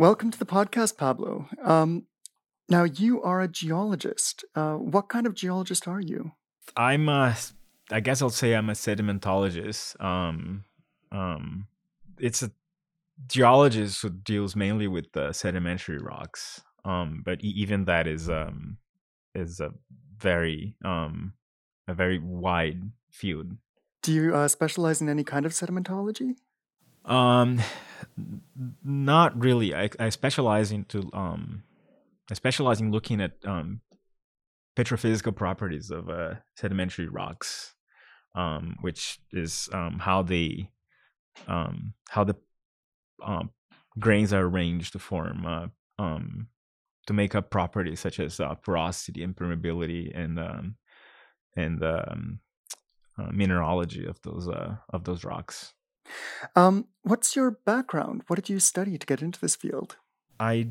Welcome to the podcast, Pablo. Um, now, you are a geologist. Uh, what kind of geologist are you? I'm a, I guess I'll say I'm a sedimentologist. Um, um, it's a geologist who deals mainly with uh, sedimentary rocks. Um, but even that is um, is a very um, a very wide field. Do you uh, specialize in any kind of sedimentology? Um, not really. I, I specialize into um, I specialize in looking at um, petrophysical properties of uh, sedimentary rocks, um, which is um, how they um, how the um, grains are arranged to form uh, um, to make up properties such as uh, porosity, and permeability and um, and um, uh, mineralogy of those uh, of those rocks. Um, what's your background? What did you study to get into this field? I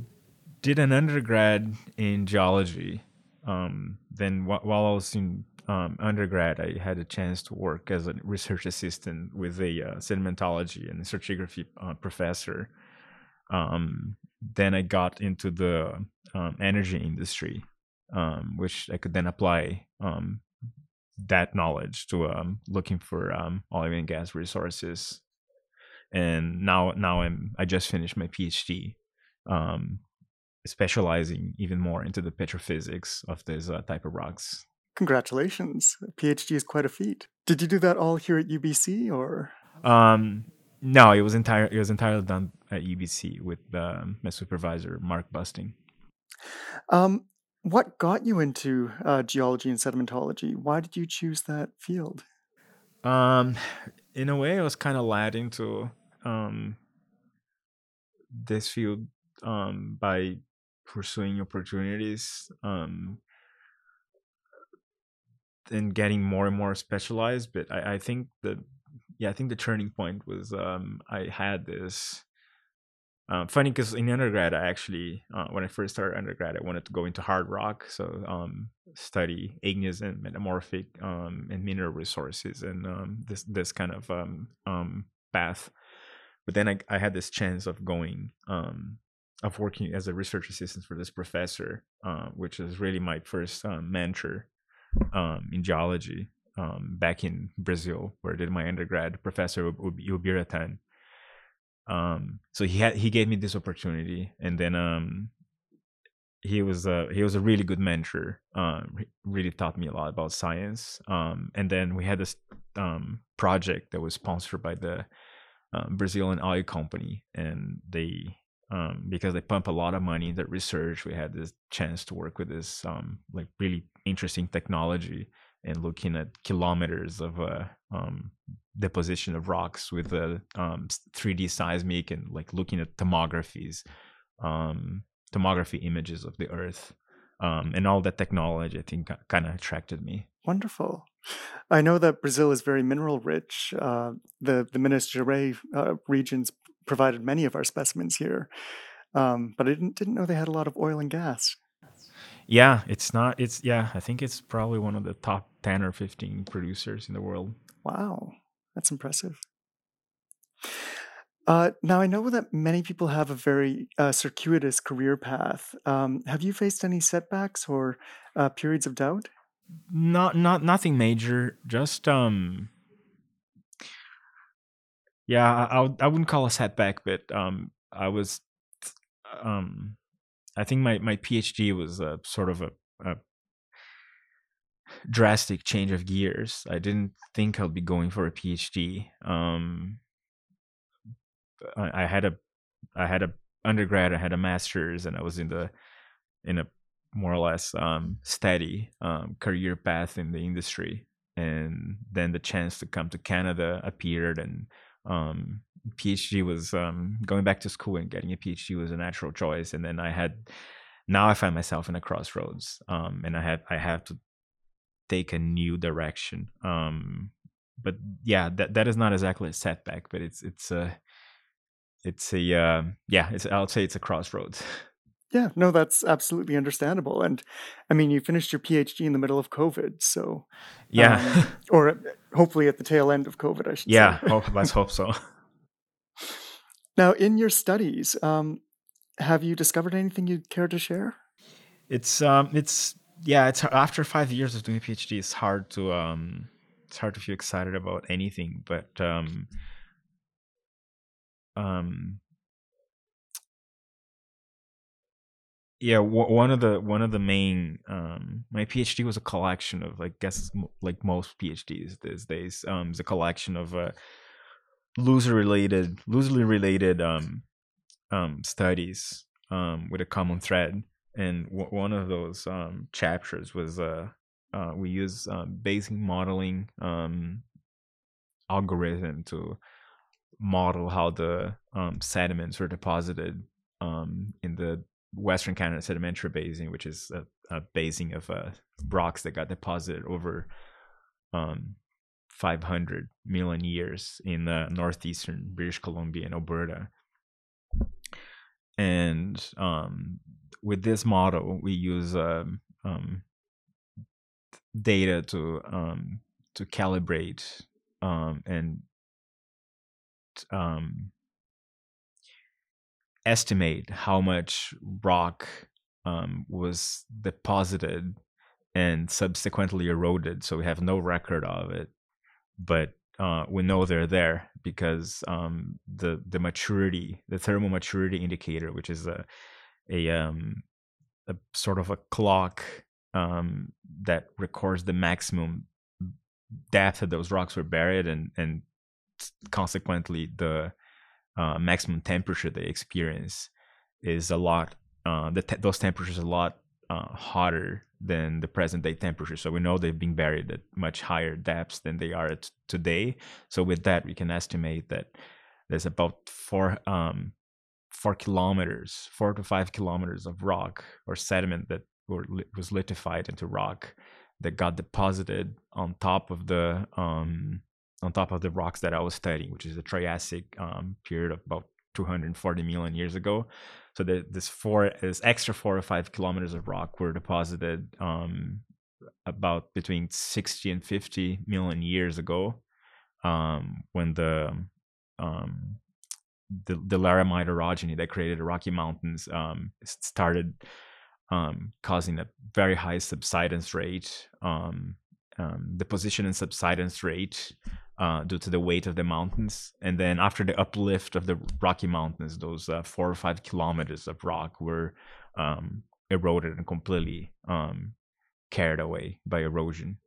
did an undergrad in geology. Um, then wh- while I was in um, undergrad, I had a chance to work as a research assistant with a uh, sedimentology and stratigraphy uh, professor. Um, then I got into the um, energy industry, um, which I could then apply um, that knowledge to um, looking for um, oil and gas resources. And now, now I'm I just finished my PhD, um, specializing even more into the petrophysics of this uh, type of rocks. Congratulations, a PhD is quite a feat. Did you do that all here at UBC or? Um, no, it was entire it was entirely done at UBC with um, my supervisor Marc Bustin. Um, what got you into uh, geology and sedimentology? Why did you choose that field? Um, in a way, I was kind of led into um, this field um, by pursuing opportunities um, and getting more and more specialized. But I, I think the yeah, I think the turning point was um, I had this uh, funny because in undergrad, I actually, uh, when I first started undergrad, I wanted to go into hard rock, so um, study igneous and metamorphic um, and mineral resources and um, this this kind of um, um, path. But then I, I had this chance of going, um, of working as a research assistant for this professor, uh, which is really my first mentor in geology back in Brazil, where I did my undergrad. Professor Ubiratan um so he had he gave me this opportunity and then um he was a he was a really good mentor um really taught me a lot about science um and then we had this um project that was sponsored by the um, brazilian oil company and they um because they pump a lot of money in the research we had this chance to work with this um like really interesting technology and looking at kilometers of uh, um, deposition of rocks with a um, 3D seismic and like looking at tomographies, um, tomography images of the Earth, um, and all that technology. I think kind of attracted me. Wonderful. I know that Brazil is very mineral rich. Uh, the the Minas Gerais uh, regions provided many of our specimens here, um, but I didn't didn't know they had a lot of oil and gas. Yeah, it's not. It's yeah. I think it's probably one of the top ten or fifteen producers in the world. Wow, that's impressive. Uh, now I know that many people have a very uh, circuitous career path. Um, have you faced any setbacks or uh, periods of doubt? Not, not nothing major. Just um, yeah, I, I, I wouldn't call a setback, but um, I was um, I think my my PhD was a sort of a, a drastic change of gears. I didn't think I'd be going for a PhD. Um, I, I had a I had a undergrad, I had a master's, and I was in the in a more or less um, steady um, career path in the industry. and then the chance to come to Canada appeared, and um, PhD was um, going back to school and getting a PhD was a natural choice. And then I had now I find myself in a crossroads, um, and I have I have to take a new direction. Um, but yeah, that that is not exactly a setback, but it's it's a it's a uh, yeah, it's I'll say it's a crossroads. Yeah, no, that's absolutely understandable. And I mean, you finished your PhD in the middle of COVID, so yeah, um, or hopefully at the tail end of COVID, I should yeah, say. Yeah, let's hope so. Now, in your studies, um, have you discovered anything you'd care to share? It's um, it's yeah, it's after five years of doing a PhD, it's hard to um, it's hard to feel excited about anything. But um, um, yeah w- one of the one of the main um my phd was a collection of i guess like most phds these days um it's a collection of uh loosely related loosely related um um studies um with a common thread. And w- one of those um chapters was uh uh we use um Bayesian modeling um algorithm to model how the sediments were deposited in the Western Canada Sedimentary Basin, which is a, a basin of uh, rocks that got deposited over um, 500 million years in uh, northeastern British Columbia and Alberta. And um, with this model, we use um, um data to um, to calibrate um, and estimate how much rock was deposited and subsequently eroded. So we have no record of it, but uh, we know they're there because um, the the maturity, the thermal maturity indicator, which is a a, um, a sort of a clock um, that records the maximum depth that those rocks were buried and and consequently the uh, maximum temperature they experience is a lot uh, the te- those temperatures a lot uh, hotter than the present day temperature so we know they've been buried at much higher depths than they are at today so with that we can estimate that there's about four um, four kilometers four to five kilometers of rock or sediment that were, was lithified into rock that got deposited on top of the um, on top of the rocks that I was studying, which is the Triassic um, period of about 240 million years ago. So the, this four, this extra four or five kilometers of rock were deposited um, about between 60 and 50 million years ago, um, when the um, the, the laramide orogeny that created the Rocky Mountains um, started um, causing a very high subsidence rate. Um, deposition and subsidence rate uh, due to the weight of the mountains. And then after the uplift of the Rocky Mountains, those uh, four or five kilometers of rock were um, eroded and completely um, carried away by erosion.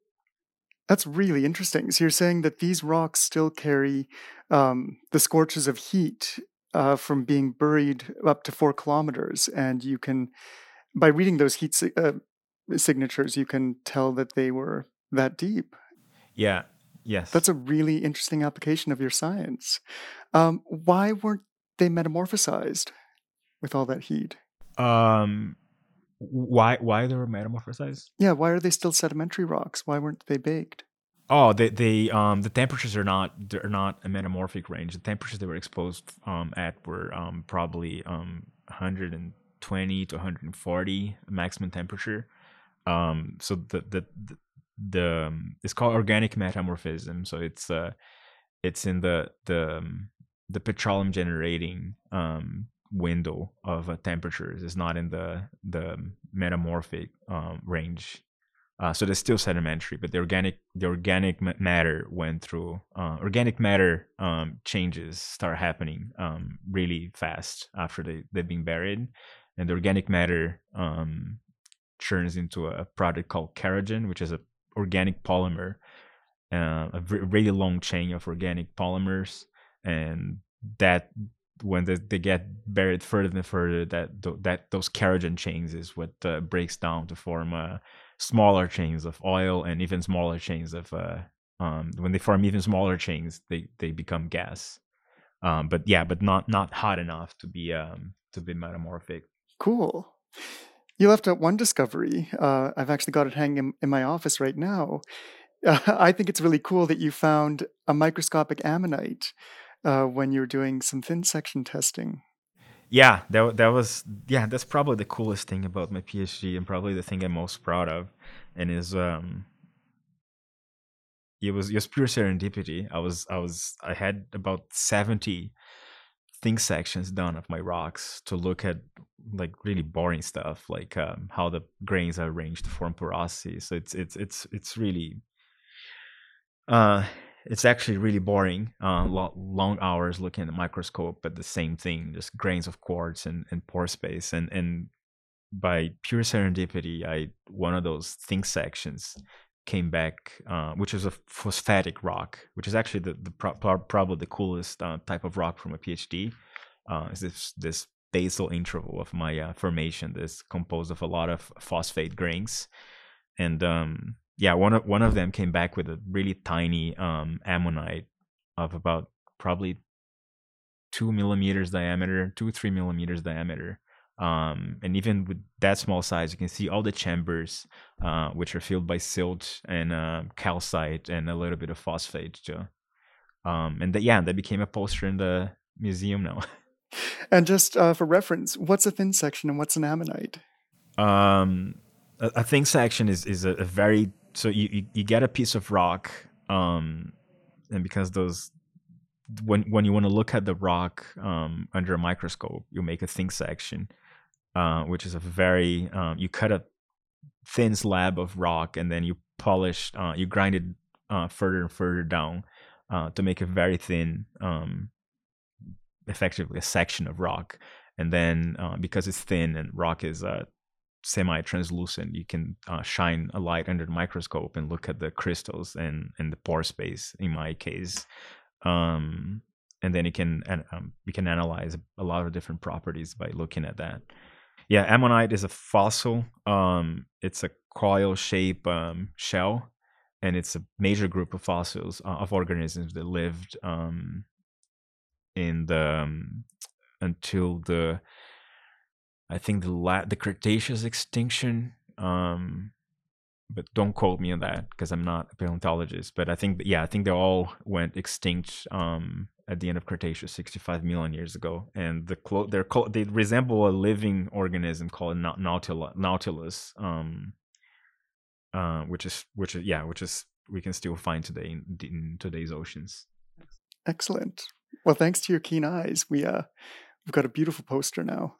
That's really interesting. So you're saying that these rocks still carry um, the scorches of heat uh, from being buried up to four kilometers, and you can, by reading those heat si- uh, signatures, you can tell that they were that deep. Yeah, Yes. That's a really interesting application of your science. Um, why weren't they metamorphosized with all that heat? Um, why why they were metamorphosized? Yeah, why are they still sedimentary rocks? Why weren't they baked? Oh, they they um the temperatures are not they're not a metamorphic range. The temperatures they were exposed um at were um probably um 120 to 140 maximum temperature. Um, so the the, the the um, it's called organic metamorphism. So it's uh it's in the the um, the petroleum generating um window of uh, temperatures. It's not in the the metamorphic um range. Uh, so they're still sedimentary but the organic the organic matter went through uh, organic matter um, changes start happening um, really fast after they, they've been buried. And the organic matter um, turns into a product called kerogen which is a organic polymer, uh, a really long chain of organic polymers, and that when they, they get buried further and further, that that those kerogen chains is what uh, breaks down to form a, smaller chains of oil and even smaller chains of uh, um, when they form even smaller chains, they they become gas. Um, but yeah, but not not hot enough to be um, to be metamorphic. Cool. You left out one discovery. Uh, I've actually got it hanging in, in my office right now. Uh, I think it's really cool that you found a microscopic ammonite uh, when you were doing some thin section testing. Yeah, that that was yeah. That's probably the coolest thing about my PhD, and probably the thing I'm most proud of, and is um, it was just pure serendipity. I was I was I had about seventy thin sections done of my rocks to look at like really boring stuff, like um, how the grains are arranged to form porosity. So it's it's it's it's really uh it's actually really boring. Uh, lo- long hours looking at the microscope at the same thing, just grains of quartz and, and pore space. And and by pure serendipity, I one of those thin sections came back, uh, which is a phosphatic rock, which is actually the, the pro- probably the coolest uh, type of rock from a PhD. Uh, is this this basal interval of my uh, formation that's composed of a lot of phosphate grains, and um, yeah, one of one of them came back with a really tiny um, ammonite of about probably two millimeters diameter, two three millimeters diameter, um, and even with that small size, you can see all the chambers, uh, which are filled by silt and uh, calcite and a little bit of phosphate too. Um, and that, yeah, that became a poster in the museum now. And just uh, for reference, what's a thin section and what's an ammonite? Um, a, a thin section is is a, a very so you, you, you get a piece of rock, um, and because those when when you want to look at the rock um, under a microscope, you make a thin section, uh, which is a very um, you cut a thin slab of rock and then you polish, uh, you grind it uh, further and further down uh, to make a very thin, um, effectively a section of rock. And then uh, because it's thin and rock is semi-translucent, you can shine a light under the microscope and look at the crystals and and the pore space. In my case, um, and then you can um, you can analyze a lot of different properties by looking at that. Yeah, ammonite is a fossil. Um, it's a coil shape um, shell, and it's a major group of fossils uh, of organisms that lived um, in the um, until the I think the la- the Cretaceous extinction. Um, but don't quote me on that because I'm not a paleontologist. But I think, yeah, I think they all went extinct um, at the end of Cretaceous, 65 million years ago, and the clo- they're clo- they resemble a living organism called nautilus, nautilus um, uh, which is which is yeah, which is we can still find today in, in today's oceans. Excellent. Well, thanks to your keen eyes, we uh, we've got a beautiful poster now.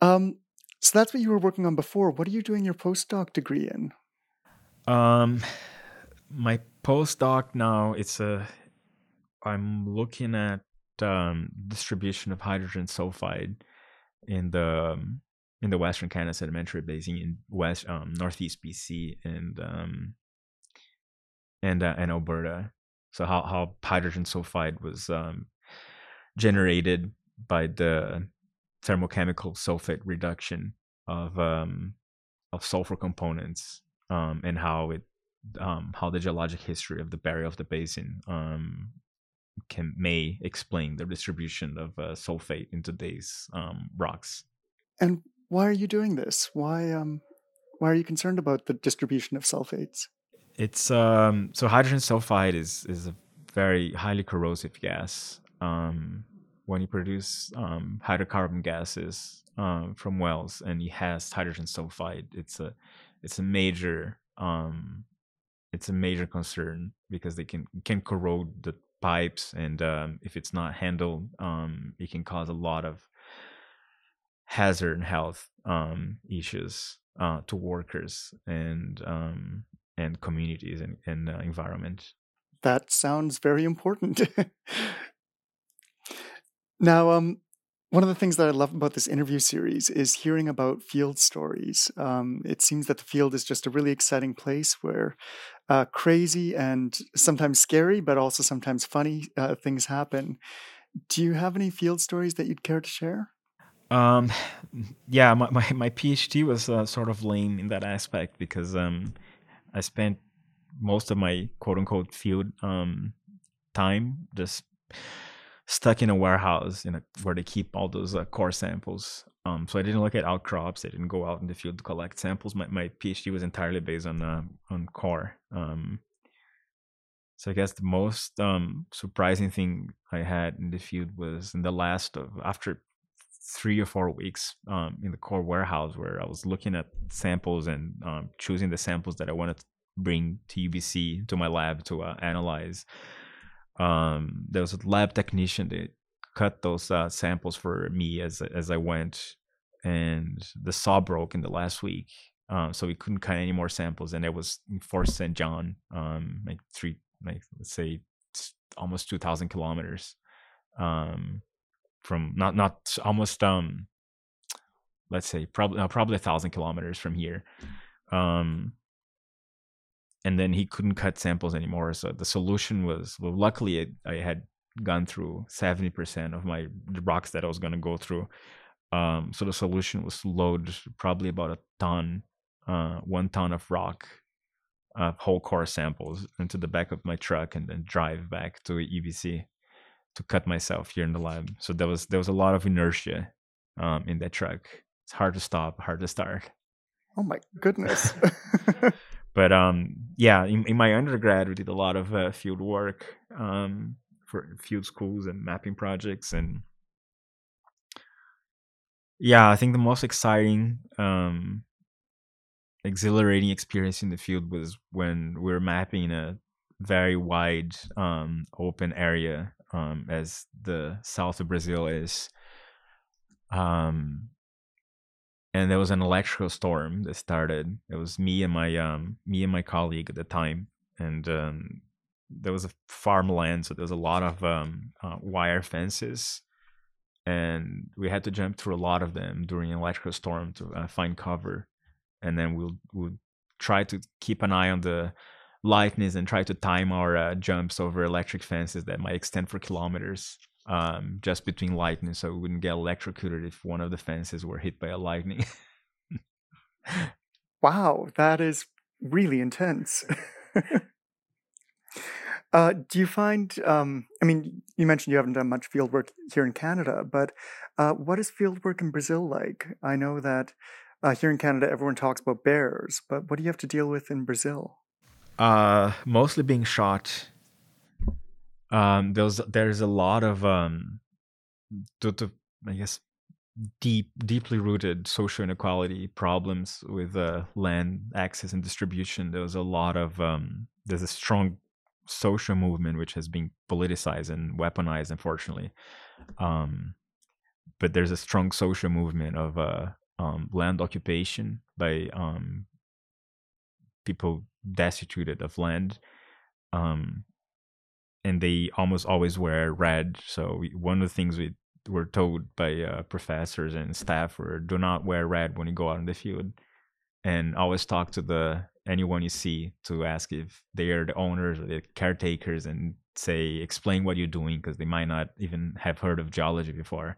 Um, so that's what you were working on before. What are you doing your postdoc degree in? Um, my postdoc now it's a. I'm looking at um, distribution of hydrogen sulfide in the um, in the Western Canada Sedimentary Basin in West um, Northeast BC and um, and uh, and Alberta. So how how hydrogen sulfide was um, generated by the thermochemical sulfate reduction of um, of sulfur components um, and how it um, how the geologic history of the barrier of the basin um, can may explain the distribution of uh, sulfate in today's um, rocks. And why are you doing this? Why um, why are you concerned about the distribution of sulfates? It's um, so hydrogen sulfide is is a very highly corrosive gas. Um, when you produce um, hydrocarbon gases um, from wells and it has hydrogen sulfide, it's a it's a major um it's a major concern because they can can corrode the pipes and um, if it's not handled um, it can cause a lot of hazard and health um, issues uh, to workers and um, and communities and, and uh, environment that sounds very important now um one of the things that I love about this interview series is hearing about field stories. Um, it seems that the field is just a really exciting place where uh, crazy and sometimes scary, but also sometimes funny uh, things happen. Do you have any field stories that you'd care to share? Um, yeah, my, my, my PhD was uh, sort of lame in that aspect because um, I spent most of my quote unquote field um, time just stuck in a warehouse in a, where they keep all those uh, core samples. Um, so I didn't look at outcrops. I didn't go out in the field to collect samples. My, my PhD was entirely based on uh, on core. Um, so I guess the most um, surprising thing I had in the field was in the last of after three or four weeks um, in the core warehouse where I was looking at samples and um, choosing the samples that I wanted to bring to UBC to my lab to uh, analyze. Um, there was a lab technician that cut those uh, samples for me as as I went, and the saw broke in the last week, um, so we couldn't cut any more samples. And it was in Fort St. John, um, like three like let's say almost 2000 kilometers um from not not almost um let's say probably uh, probably a thousand kilometers from here um and then he couldn't cut samples anymore so the solution was well luckily i, I had gone through 70% of my rocks that i was going to go through um so the solution was to load probably about a ton uh one ton of rock uh, whole core samples into the back of my truck and then drive back to UBC to cut myself here in the lab. So there was there was a lot of inertia um, in that truck. It's hard to stop, hard to start. Oh my goodness. but um, yeah, in, in, my undergrad, we did a lot of uh, field work um, for field schools and mapping projects, and yeah, I think the most exciting um, exhilarating experience in the field was when we were mapping a very wide um, open area um, as the south of Brazil is. Um, and there was an electrical storm that started. It was me and my um, me and my colleague at the time, and um, there was a farmland, so there was a lot of um, uh, wire fences, and we had to jump through a lot of them during an electrical storm to uh, find cover and then we'll we'll try to keep an eye on the lightness and try to time our uh, jumps over electric fences that might extend for kilometers um, just between lightning so we wouldn't get electrocuted if one of the fences were hit by a lightning wow that is really intense uh, do you find um, i mean you mentioned you haven't done much field work here in canada but uh, what is field work in brazil like i know that uh, here in Canada, everyone talks about bears, but what do you have to deal with in Brazil? Uh, mostly being shot. Um, there's there's a lot of um, due to I guess deep deeply rooted social inequality problems with uh, land access and distribution. There's a lot of um, there's a strong social movement which has been politicized and weaponized, unfortunately. Um, but there's a strong social movement of uh, um, land occupation by um, people destituted of land. Um, and they almost always wear red. So we, one of the things we were told by uh, professors and staff were do not wear red when you go out in the field, and always talk to the anyone you see to ask if they are the owners or the caretakers and say explain what you're doing because they might not even have heard of geology before,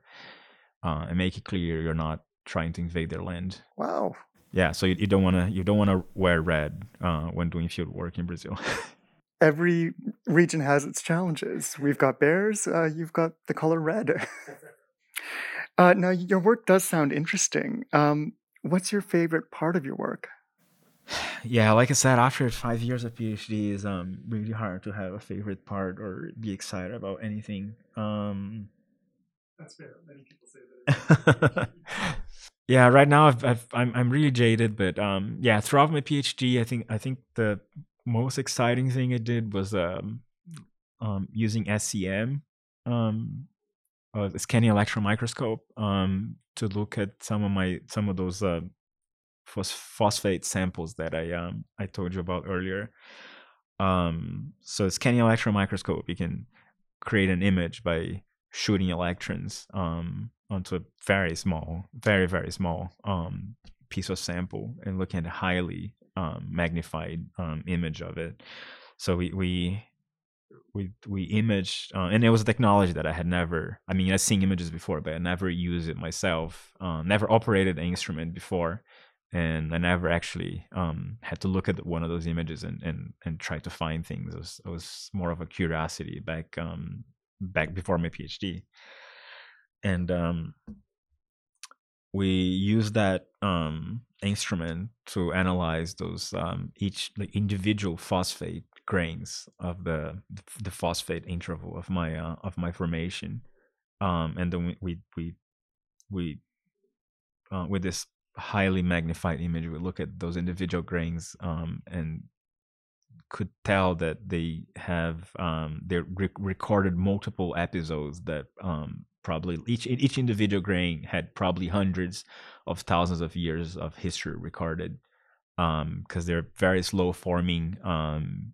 uh, and make it clear you're not trying to invade their land. Wow. Yeah, so you, you don't want to you don't want to wear red uh, when doing field work in Brazil. Every region has its challenges. We've got bears. Uh, you've got the color red. uh, now, your work does sound interesting. Um, what's your favorite part of your work? Yeah, like I said, after five years of PhD, is um really hard to have a favorite part or be excited about anything. Um, That's fair. Many people say that. yeah right now I've, I've, i'm i'm really jaded but um yeah throughout my phd i think i think the most exciting thing i did was um um using SEM um uh, scanning electron microscope um to look at some of my some of those uh phosphate samples that i um i told you about earlier. Um so scanning electron microscope you can create an image by shooting electrons um onto a very small, very very small um, piece of sample and looking at highly um, magnified um, image of it. So we we we we imaged, uh, and it was a technology that I had never. I mean, I've seen images before, but I never used it myself. Uh, never operated an instrument before, and I never actually um, had to look at one of those images and and and try to find things. It was, it was more of a curiosity back um, back before my PhD, and um, we use that um, instrument to analyze those um, each like individual phosphate grains of the the phosphate interval of my uh, of my formation, um, and then we we we, uh, with this highly magnified image, we look at those individual grains um, and could tell that they have um, they re- recorded multiple episodes that um, probably each each individual grain had probably hundreds of thousands of years of history recorded because um, they're very slow forming um,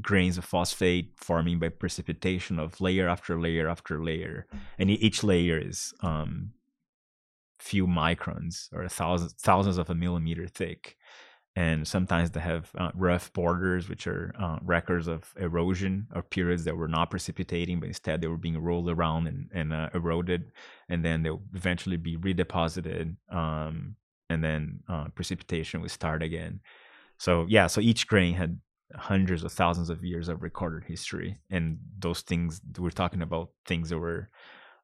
grains of phosphate forming by precipitation of layer after layer after layer. And each layer is um, few microns or thousands thousands of a millimeter thick and sometimes they have uh, rough borders which are uh, records of erosion or periods that were not precipitating but instead they were being rolled around and, and uh, eroded and then they'll eventually be redeposited um, and then uh, precipitation will start again. So yeah so each grain had hundreds of thousands of years of recorded history and those things we're talking about things that were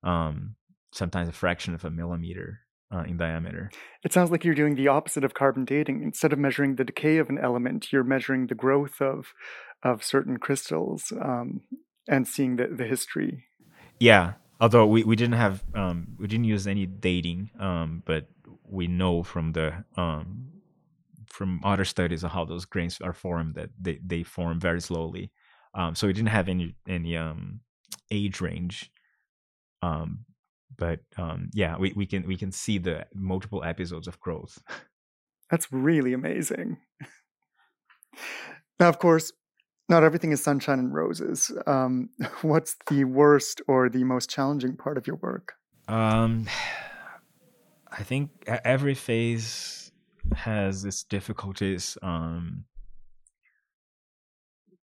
um, sometimes a fraction of a millimeter uh, in diameter. It sounds like you're doing the opposite of carbon dating. Instead of measuring the decay of an element, you're measuring the growth of of certain crystals um, and seeing the, the history. Yeah, although we, we didn't have um, we didn't use any dating, um, but we know from the um, from other studies of how those grains are formed that they, they form very slowly. Um, so we didn't have any any um, age range, um, but um, yeah, we, we can we can see the multiple episodes of growth. That's really amazing. now, of course, not everything is sunshine and roses. Um, what's the worst or the most challenging part of your work? Um, I think every phase has its difficulties. Um,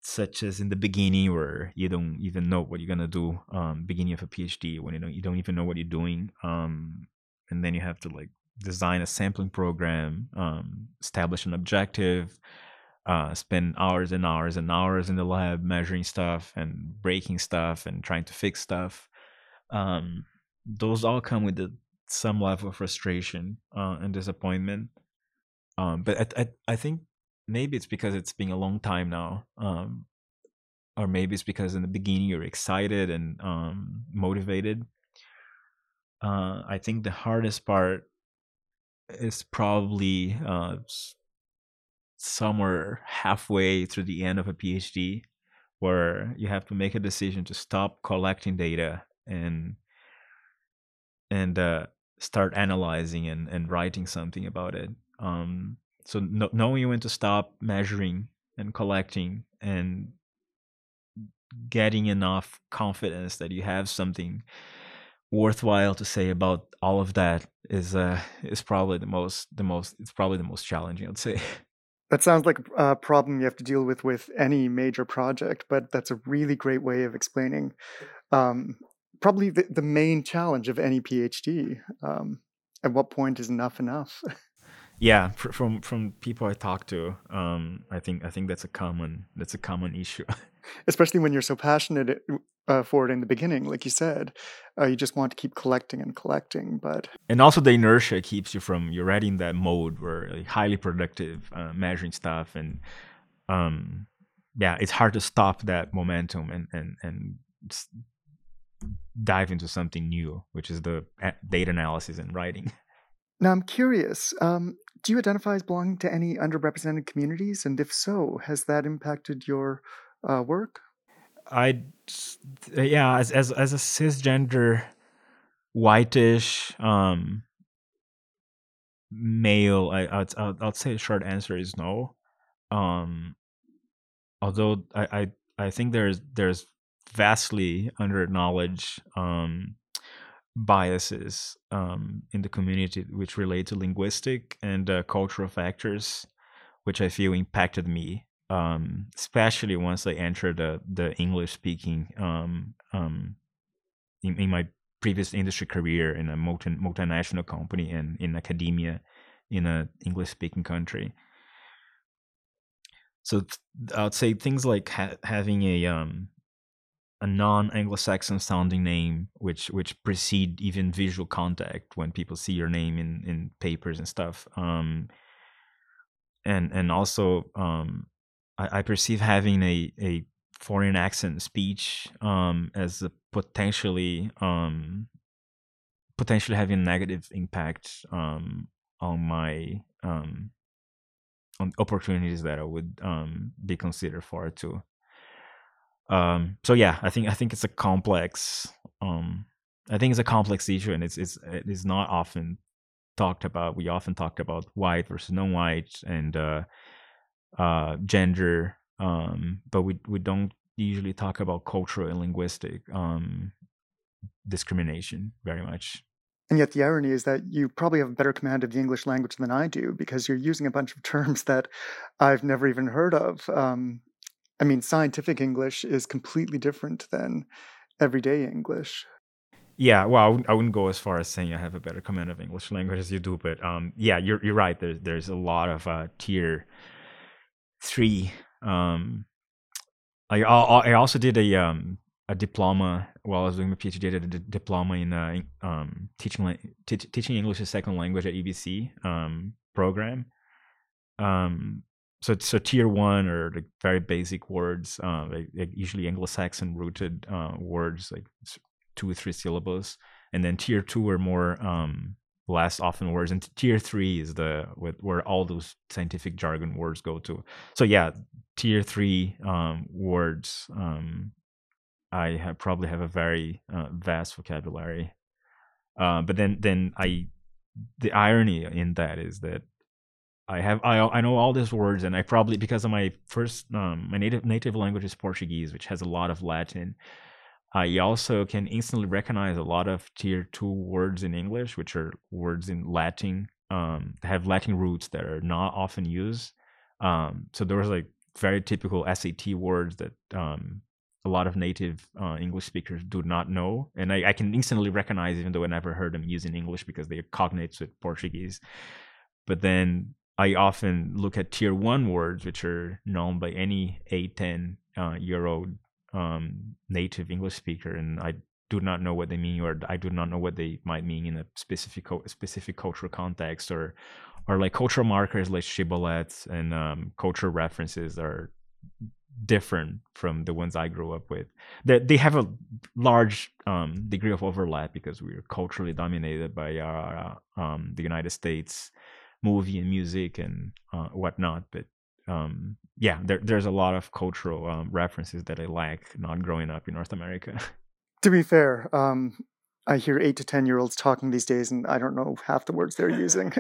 such as in the beginning where you don't even know what you're gonna do um beginning of a phd when you don't you don't even know what you're doing um and then you have to like design a sampling program um establish an objective uh spend hours and hours and hours in the lab measuring stuff and breaking stuff and trying to fix stuff. Um those all come with the, some level of frustration uh, and disappointment. Um but I, I i think maybe it's because it's been a long time now um, or maybe it's because in the beginning you're excited and um, motivated. Uh, i think the hardest part is probably uh, somewhere halfway through the end of a phd where you have to make a decision to stop collecting data and and uh, start analyzing and, and writing something about it. Um, so no, knowing when to stop measuring and collecting and getting enough confidence that you have something worthwhile to say about all of that is uh is probably the most the most it's probably the most challenging i'd say. That sounds like a problem you have to deal with with any major project but that's a really great way of explaining um probably the, the main challenge of any phd um at what point is enough enough yeah from from people i talk to um i think i think that's a common that's a common issue. Especially when you're so passionate uh, for it in the beginning like you said uh, you just want to keep collecting and collecting but and also the inertia keeps you from you're already in that mode where like, highly productive uh, measuring stuff and um yeah it's hard to stop that momentum and and and dive into something new which is the data analysis and writing now i'm curious um, do you identify as belonging to any underrepresented communities? And if so, has that impacted your uh, work? I, yeah, as, as, as a cisgender, whitish, um, male, I, I'd, I'd, say short answer is no. Um, although I, I, I think there's, there's vastly under knowledge, um, biases um, in the community which relate to linguistic and uh, cultural factors, which I feel impacted me um, especially once I entered the the English speaking um, um, in, in my previous industry career in a multi, multinational company and in academia in a English speaking country. So I'd say things like ha- having a um, a non-Anglo-Saxon sounding name, which which precede even visual contact when people see your name in in papers and stuff. Um, and and also um, I, I perceive having a a foreign accent speech um, as a potentially um, potentially having a negative impact um, on my um, on opportunities that I would um, be considered for too. Um, so yeah, I think I think it's a complex. Um, I think it's a complex issue, and it's it's it is not often talked about. We often talked about white versus non-white and uh, uh, gender, um, but we we don't usually talk about cultural and linguistic um, discrimination very much. And yet, the irony is that you probably have a better command of the English language than I do because you're using a bunch of terms that I've never even heard of. Um, I mean, scientific English is completely different than everyday English. Yeah, well, I wouldn't, I wouldn't go as far as saying I have a better command of English language as you do, but um, yeah, you're you're right. There's there's a lot of uh, tier three. Um, I I also did a um a diploma while I was doing my PhD. I did a diploma in uh, um teaching t- teaching English as second language at UBC um program. Um, so so tier one are like very basic words, uh, like, like usually Anglo-Saxon rooted uh, words, like two or three syllables, and then tier two are more um, less often words, and tier three is the where all those scientific jargon words go to. So yeah, tier three um, words. Um, I have, probably have a very uh, vast vocabulary, uh, but then then I the irony in that is that I have I I know all these words, and I probably because of my first um, my native native language is Portuguese, which has a lot of Latin. I also can instantly recognize a lot of tier two words in English, which are words in Latin, um, have Latin roots that are not often used. Um, so there was like very typical SAT words that um, a lot of native uh, English speakers do not know, and I, I, can instantly recognize even though I never heard them using English because they are cognates with Portuguese. But then I often look at tier one words, which are known by any eight, 10 uh, year old um, native English speaker, and I do not know what they mean, or I do not know what they might mean in a specific specific cultural context, or or like cultural markers like shibboleths and um, cultural references are different from the ones I grew up with. They they have a large um, degree of overlap because we're culturally dominated by our, uh, um, the United States movie and music and uh, whatnot. But um, yeah, there, there's a lot of cultural um, references that I lack not growing up in North America. to be fair, um, I hear eight to 10 year olds talking these days, and I don't know half the words they're using.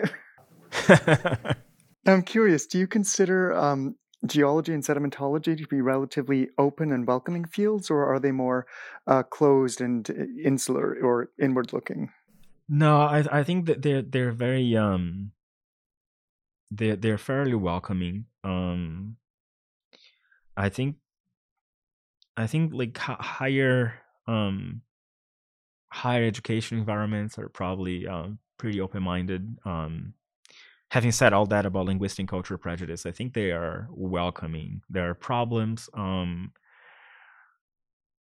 I'm curious, do you consider um, geology and sedimentology to be relatively open and welcoming fields, or are they more uh, closed and uh, insular or inward looking? No, I I think that they're they're very um they're they're fairly welcoming. Um, I think I think like higher um higher education environments are probably um, pretty open minded. Um, having said all that about linguistic and cultural prejudice, I think they are welcoming. There are problems, um,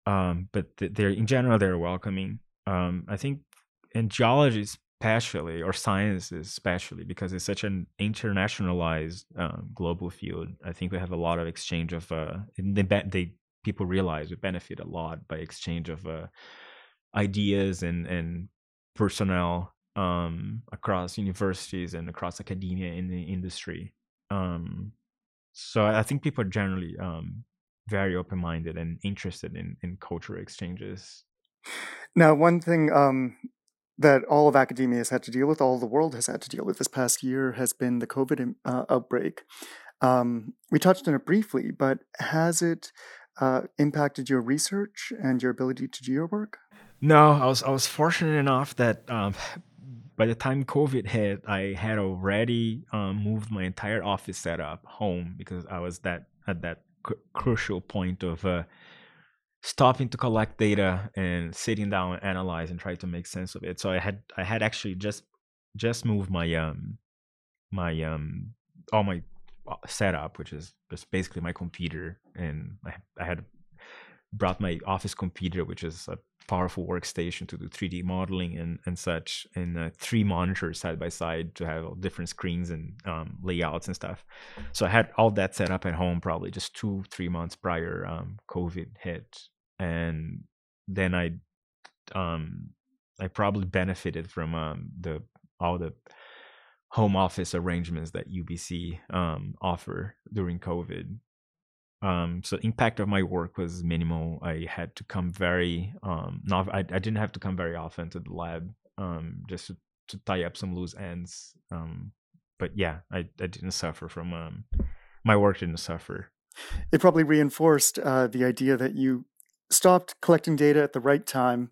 um, but they're in general they're welcoming. Um, I think in geology especially or science especially because it's such an internationalized uh, global field i think we have a lot of exchange of uh, they, they people realize we benefit a lot by exchange of uh, ideas and and personnel um, across universities and across academia in the industry um, so i think people are generally um, very open-minded and interested in in cultural exchanges. Now one thing um, that all of academia has had to deal with, all the world has had to deal with this past year has been the COVID uh, outbreak. Um, we touched on it briefly, but has it uh, impacted your research and your ability to do your work? No, I was I was fortunate enough that um, by the time COVID hit, I had already um, moved my entire office setup home because I was that at that cr- crucial point of uh, stopping to collect data and sitting down and analyze and try to make sense of it. So I had I had actually just just moved my um my um all my uh, setup, which is just basically my computer, and I, I had brought my office computer, which is a powerful workstation to do 3D modeling and, and such, and uh, three monitors side by side to have different screens and um, layouts and stuff. So I had all that set up at home probably just two, three months prior um, COVID hit. And then I, um, I probably benefited from um, the all the home office arrangements that UBC um, offer during COVID um, so impact of my work was minimal. I had to come very um, not I, I didn't have to come very often to the lab um, just to, to tie up some loose ends. Um, but yeah, I, I didn't suffer from um, my work didn't suffer. It probably reinforced uh, the idea that you stopped collecting data at the right time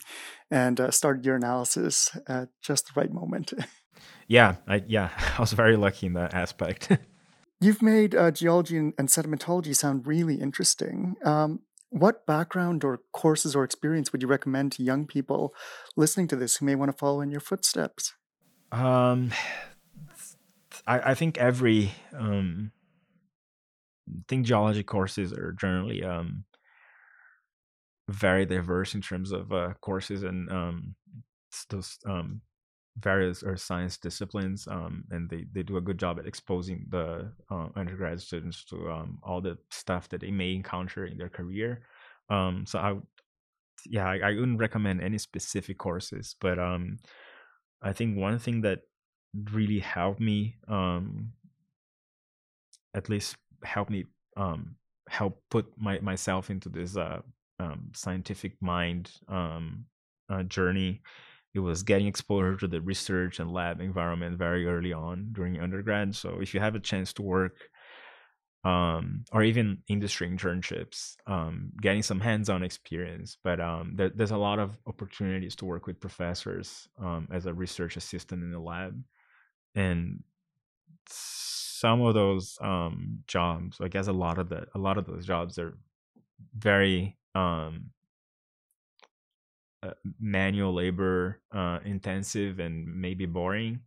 and uh, started your analysis at just the right moment. yeah, I yeah, I was very lucky in that aspect. You've made uh, geology and, and, sedimentology sound really interesting. Um, what background or courses or experience would you recommend to young people listening to this who may want to follow in your footsteps? Um, I, I think every um, I think geology courses are generally um, very diverse in terms of uh, courses and um, those um, various or science disciplines um, and they, they do a good job at exposing the uh, undergrad students to um, all the stuff that they may encounter in their career. Um, so i yeah I, I, wouldn't recommend any specific courses but um, i think one thing that really helped me um, at least help me um, help put my myself into this uh, scientific mind uh, journey it was getting exposure to the research and lab environment very early on during undergrad. So if you have a chance to work um, or even industry internships, um, getting some hands-on experience. But um, there, there's a lot of opportunities to work with professors um, as a research assistant in the lab, and some of those um, jobs, I guess a lot of the a lot of those jobs are very um, uh, manual labor uh, intensive and maybe boring.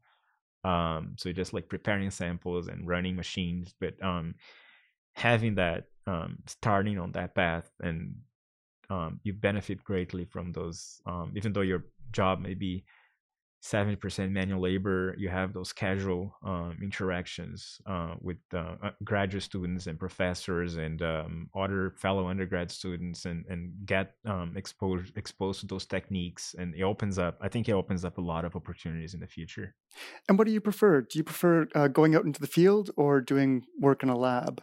Um, so just like preparing samples and running machines, but um, having that um, starting on that path and um, you benefit greatly from those, um, even though your job may be 70% manual labor you have those casual um, interactions uh, with uh, uh, graduate students and professors and um, other fellow undergrad students and, and get um, exposed exposed to those techniques and it opens up i think it opens up a lot of opportunities in the future. And what do you prefer? Do you prefer uh, going out into the field or doing work in a lab?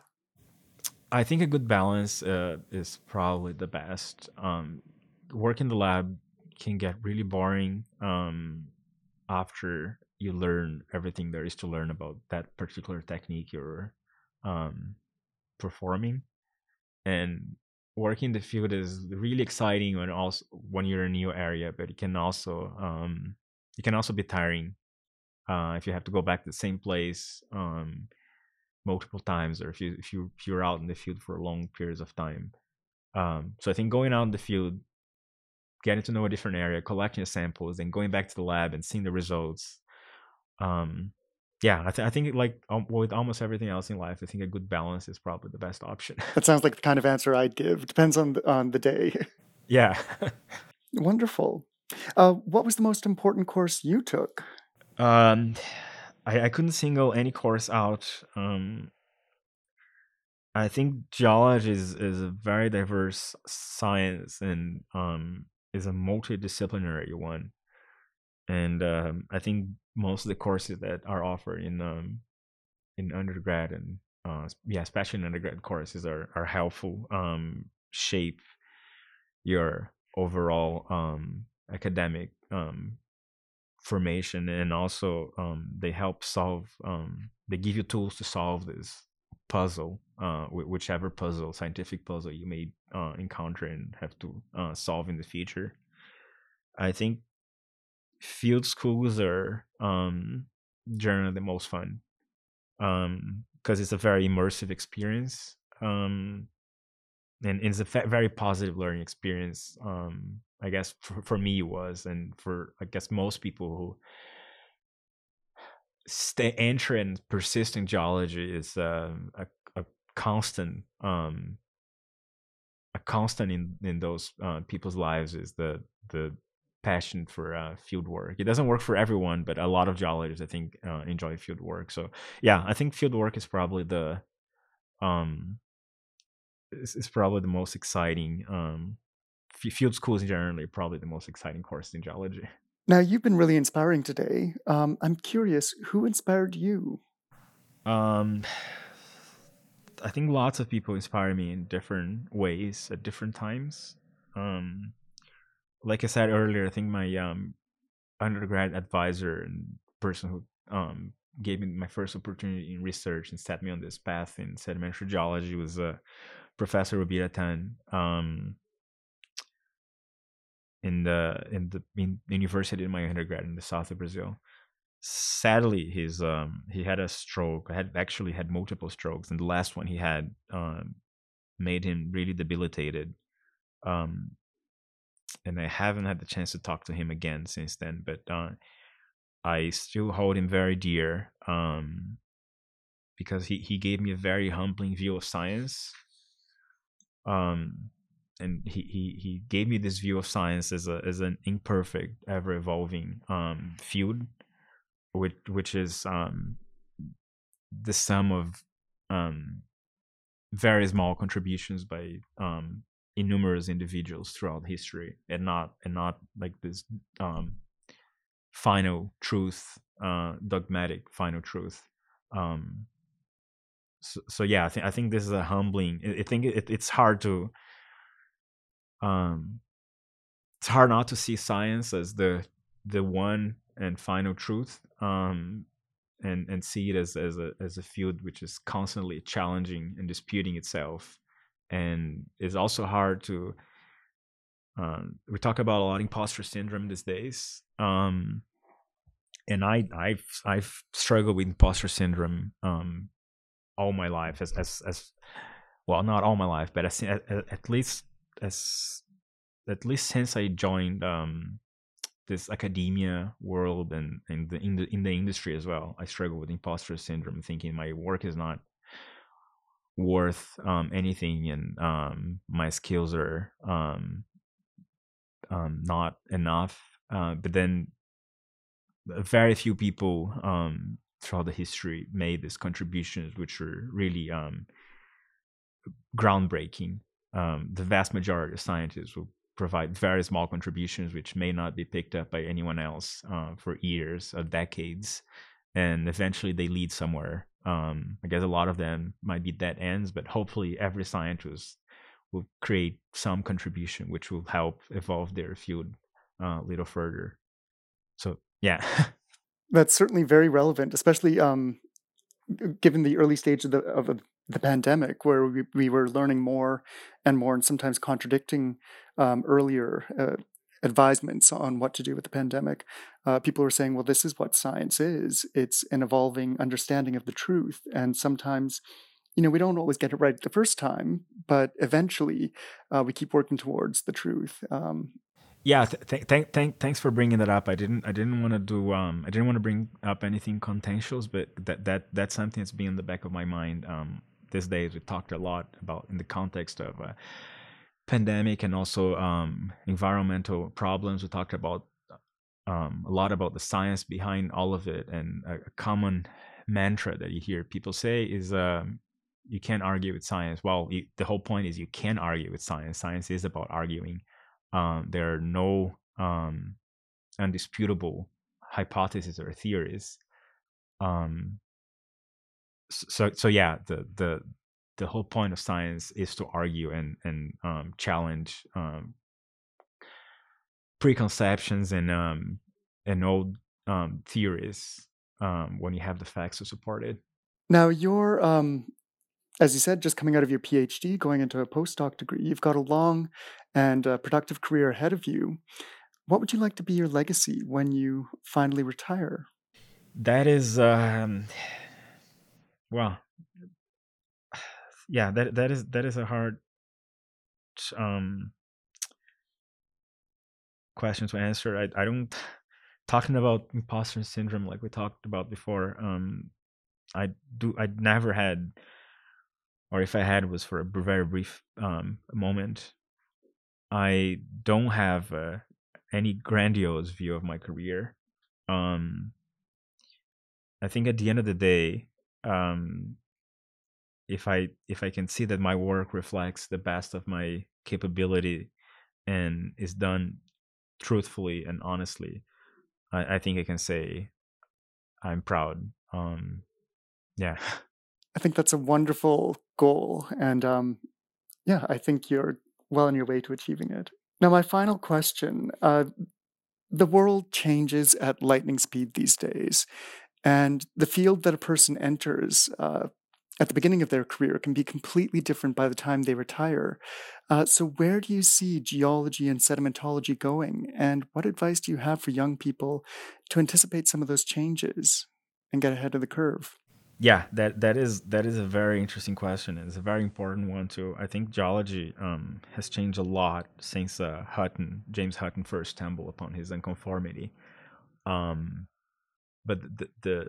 I think a good balance uh, is probably the best. Um, work in the lab can get really boring um, after you learn everything there is to learn about that particular technique you're um, performing. And working in the field is really exciting when also when you're in a new area but it can also um, it can also be tiring uh, if you have to go back to the same place um, multiple times or if you if you if you're out in the field for long periods of time. Um, so i think going out in the field getting to know a different area, collecting samples, and going back to the lab and seeing the results. Um, yeah, I, th- I think like um, with almost everything else in life, I think a good balance is probably the best option. That sounds like the kind of answer I'd give. Depends on the, on the day. Yeah. Wonderful. Uh, what was the most important course you took? Um, I, I couldn't single any course out. Um, I think geology is, is a very diverse science, and um, is a multidisciplinary one, and um, I think most of the courses that are offered in um, in undergrad and uh, yeah, especially in undergrad courses are are helpful. Um, shape your overall um, academic um, formation, and also um, they help solve. Um, they give you tools to solve this puzzle, uh, whichever puzzle, scientific puzzle you may uh, encounter and have to uh, solve in the future. I think field schools are um, generally the most fun because um, it's a very immersive experience. um, and it's a very positive learning experience. Um, I guess for, for me it was, and for I guess most people who stay enter and persist in geology is uh, a, a constant um, constant in in those uh, people's lives is the the passion for uh, field work. It doesn't work for everyone, but a lot of geologists I think uh, enjoy field work. So yeah, I think field work is probably the um is, is probably the most exciting um field schools in general are probably the most exciting course in geology. Now you've been really inspiring today. Um, I'm curious, who inspired you? Um, I think lots of people inspire me in different ways at different times. Um, like I said earlier, I think my um, undergrad advisor and person who um, gave me my first opportunity in research and set me on this path in sedimentary geology was uh, Professor Rubira Tan um, in the in the in university in my undergrad in the south of Brazil. Sadly, his um, he had a stroke. Had actually had multiple strokes, and the last one he had um, made him really debilitated. Um, and I haven't had the chance to talk to him again since then. But uh, I still hold him very dear um, because he, he gave me a very humbling view of science. Um, and he, he, he gave me this view of science as a as an imperfect, ever evolving um, field, which which is um, the sum of um, very small contributions by um, innumerous individuals throughout history and not and not like this um final truth uh dogmatic final truth um so, so yeah i think i think this is a humbling i, I think it, it's hard to um it's hard not to see science as the the one and final truth um and and see it as as a as a field which is constantly challenging and disputing itself. And it's also hard to um, we talk about a lot imposter syndrome these days um, and i i've i've struggled with imposter syndrome um, all my life as as as well not all my life but as, at, at least as at least since i joined um, this academia world and, and the, in the in the industry as well i struggle with imposter syndrome thinking my work is not worth um, anything and um, my skills are um, um, not enough. Uh, but then very few people um, throughout the history made these contributions, which were really um, groundbreaking. The vast majority of scientists will provide very small contributions, which may not be picked up by anyone else uh, for years or decades, and eventually they lead somewhere. Um, I guess a lot of them might be dead ends, but hopefully every scientist will create some contribution which will help evolve their field uh, a little further. So yeah, that's certainly very relevant, especially um, given the early stage of the of the pandemic, where we, we were learning more and more, and sometimes contradicting um, earlier uh, advisements on what to do with the pandemic, uh, people are saying, well, this is what science is. It's an evolving understanding of the truth. And sometimes, you know, we don't always get it right the first time, but eventually uh, we keep working towards the truth. Um, yeah, th- th- th- thanks for bringing that up. I didn't, I didn't want to do, um, I didn't want to bring up anything contentious, but that that that's something that's been in the back of my mind um, these days. We talked a lot about in the context of uh, pandemic and also um, environmental problems. We talked about um, a lot about the science behind all of it, and a, common mantra that you hear people say is um, you can't argue with science. Well, you, the whole point is you can argue with science. Science is about arguing. Um, there are no um, undisputable hypotheses or theories. Um, so, so yeah, the the the whole point of science is to argue and and um, challenge um, preconceptions and um, and old um, theories um, when you have the facts to support it. Now you're, um, as you said, just coming out of your PhD, going into a postdoc degree. You've got a long and uh, productive career ahead of you. What would you like to be your legacy when you finally retire? That is, well, yeah, that that is that is a hard um question to answer. I I don't talking about imposter syndrome like we talked about before. Um, I do I never had, or if I had, was for a very brief um moment. I don't have uh, any grandiose view of my career. Um, I think at the end of the day, um, if I if I can see that my work reflects the best of my capability and is done truthfully and honestly, I, I think I can say I'm proud. Um, yeah. I think that's a wonderful goal, and um, yeah, I think you're well on your way to achieving it. Now, my final question: uh, the world changes at lightning speed these days, and the field that a person enters uh, at the beginning of their career can be completely different by the time they retire. Uh, so, where do you see geology and sedimentology going? And what advice do you have for young people to anticipate some of those changes and get ahead of the curve? Yeah, that that is that is a very interesting question. It's a very important one too. I think geology um, has changed a lot since uh, Hutton, James Hutton, first stumbled upon his unconformity. Um, but the, the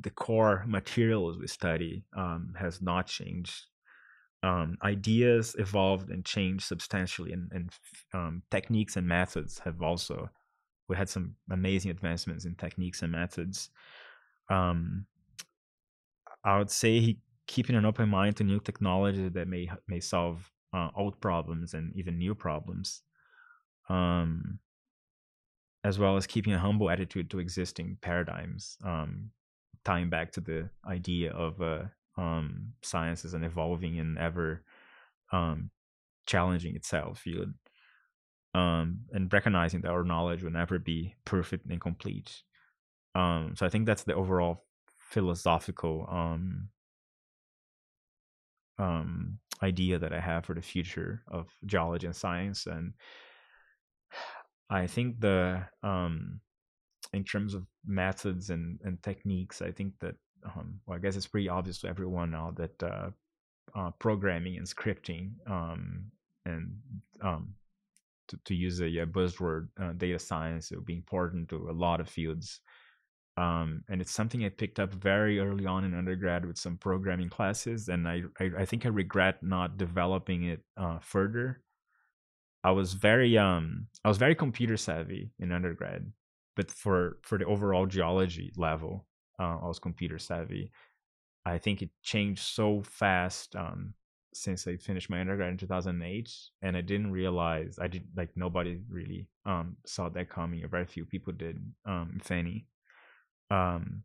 the core materials we study um, has not changed. Um, ideas evolved and changed substantially, and, and um, techniques and methods have also. We had some amazing advancements in techniques and methods. Um, I would say he keeping an open mind to new technology that may may solve uh, old problems and even new problems. Um, as well as keeping a humble attitude to existing paradigms. Um, tying back to the idea of uh, um, science as an evolving and ever um, challenging itself field, um, and recognizing that our knowledge will never be perfect and complete. Um, so I think that's the overall philosophical um, idea that I have for the future of geology and science, and I think the um, in terms of methods and, and techniques, I think that um, well, I guess it's pretty obvious to everyone now that uh, uh, programming and scripting um, and um, to, to, use a, a buzzword, uh, data science, it will be important to a lot of fields. Um, and it's something I picked up very early on in undergrad with some programming classes, and I I, I think I regret not developing it uh, further. I was very um I was very computer savvy in undergrad, but for for the overall geology level, uh, I was computer savvy. I think it changed so fast um, since I finished my undergrad in 2008, and I didn't realize I did like nobody really um, saw that coming, or very few people did, um, if any. Um,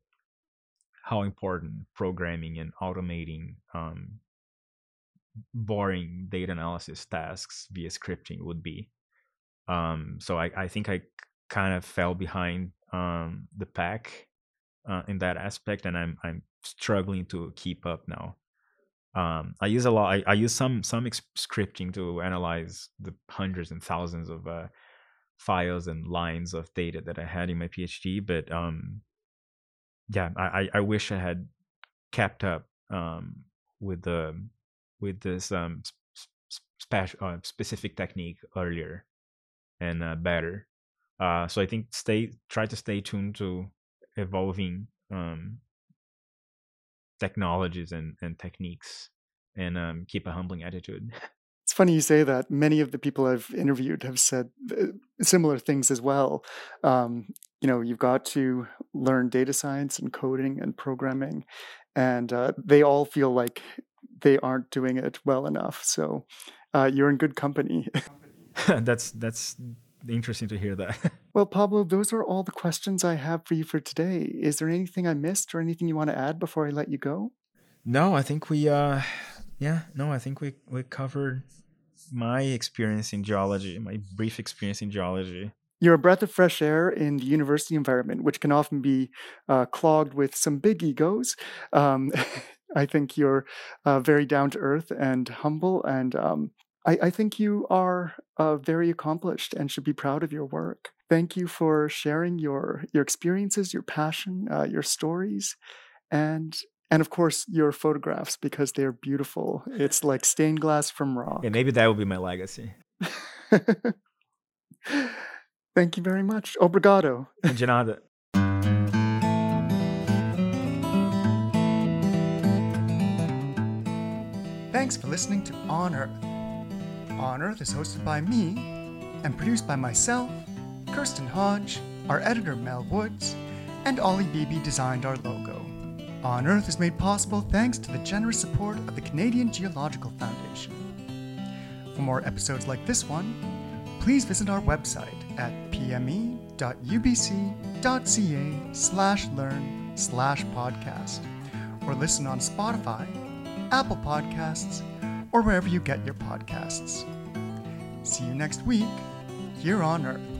how important programming and automating um, boring data analysis tasks via scripting would be. Um, so I, I think I kind of fell behind um, the pack uh, in that aspect, and I'm I'm struggling to keep up now. Um, I use a lot. I, I use some some ex- scripting to analyze the hundreds and thousands of uh, files and lines of data that I had in my PhD. But um, yeah, I, I wish I had kept up um, with the with this um, uh, specific technique earlier and uh, better. Uh, so I think stay try to stay tuned to evolving um, technologies and, and techniques and um, keep a humbling attitude. It's funny you say that. Many of the people I've interviewed have said uh, similar things as well. Um, you know, you've got to learn data science and coding and programming, and uh, they all feel like they aren't doing it well enough. So uh, you're in good company. that's that's interesting to hear that. well, Pablo, those are all the questions I have for you for today. Is there anything I missed or anything you want to add before I let you go? No, I think we uh yeah, no, I think we we covered my experience in geology, my brief experience in geology. You're a breath of fresh air in the university environment, which can often be uh, clogged with some big egos. Um, I think you're uh, very down to earth and humble, and um, I, I think you are uh, very accomplished and should be proud of your work. Thank you for sharing your your experiences, your passion, uh, your stories, and and of course your photographs because they're beautiful. It's like stained glass from rock. Yeah, maybe that will be my legacy. Thank you very much. Obrigado. De nada. Thanks for listening to On Earth. On Earth is hosted by me and produced by myself, Kirsten Hodge, our editor Mel Woods, and Ollie Beebe designed our logo. On Earth is made possible thanks to the generous support of the Canadian Geological Foundation. For more episodes like this one, please visit our website at pme.ubc.ca slash learn slash podcast or listen on Spotify, Apple Podcasts, or wherever you get your podcasts. See you next week here on Earth.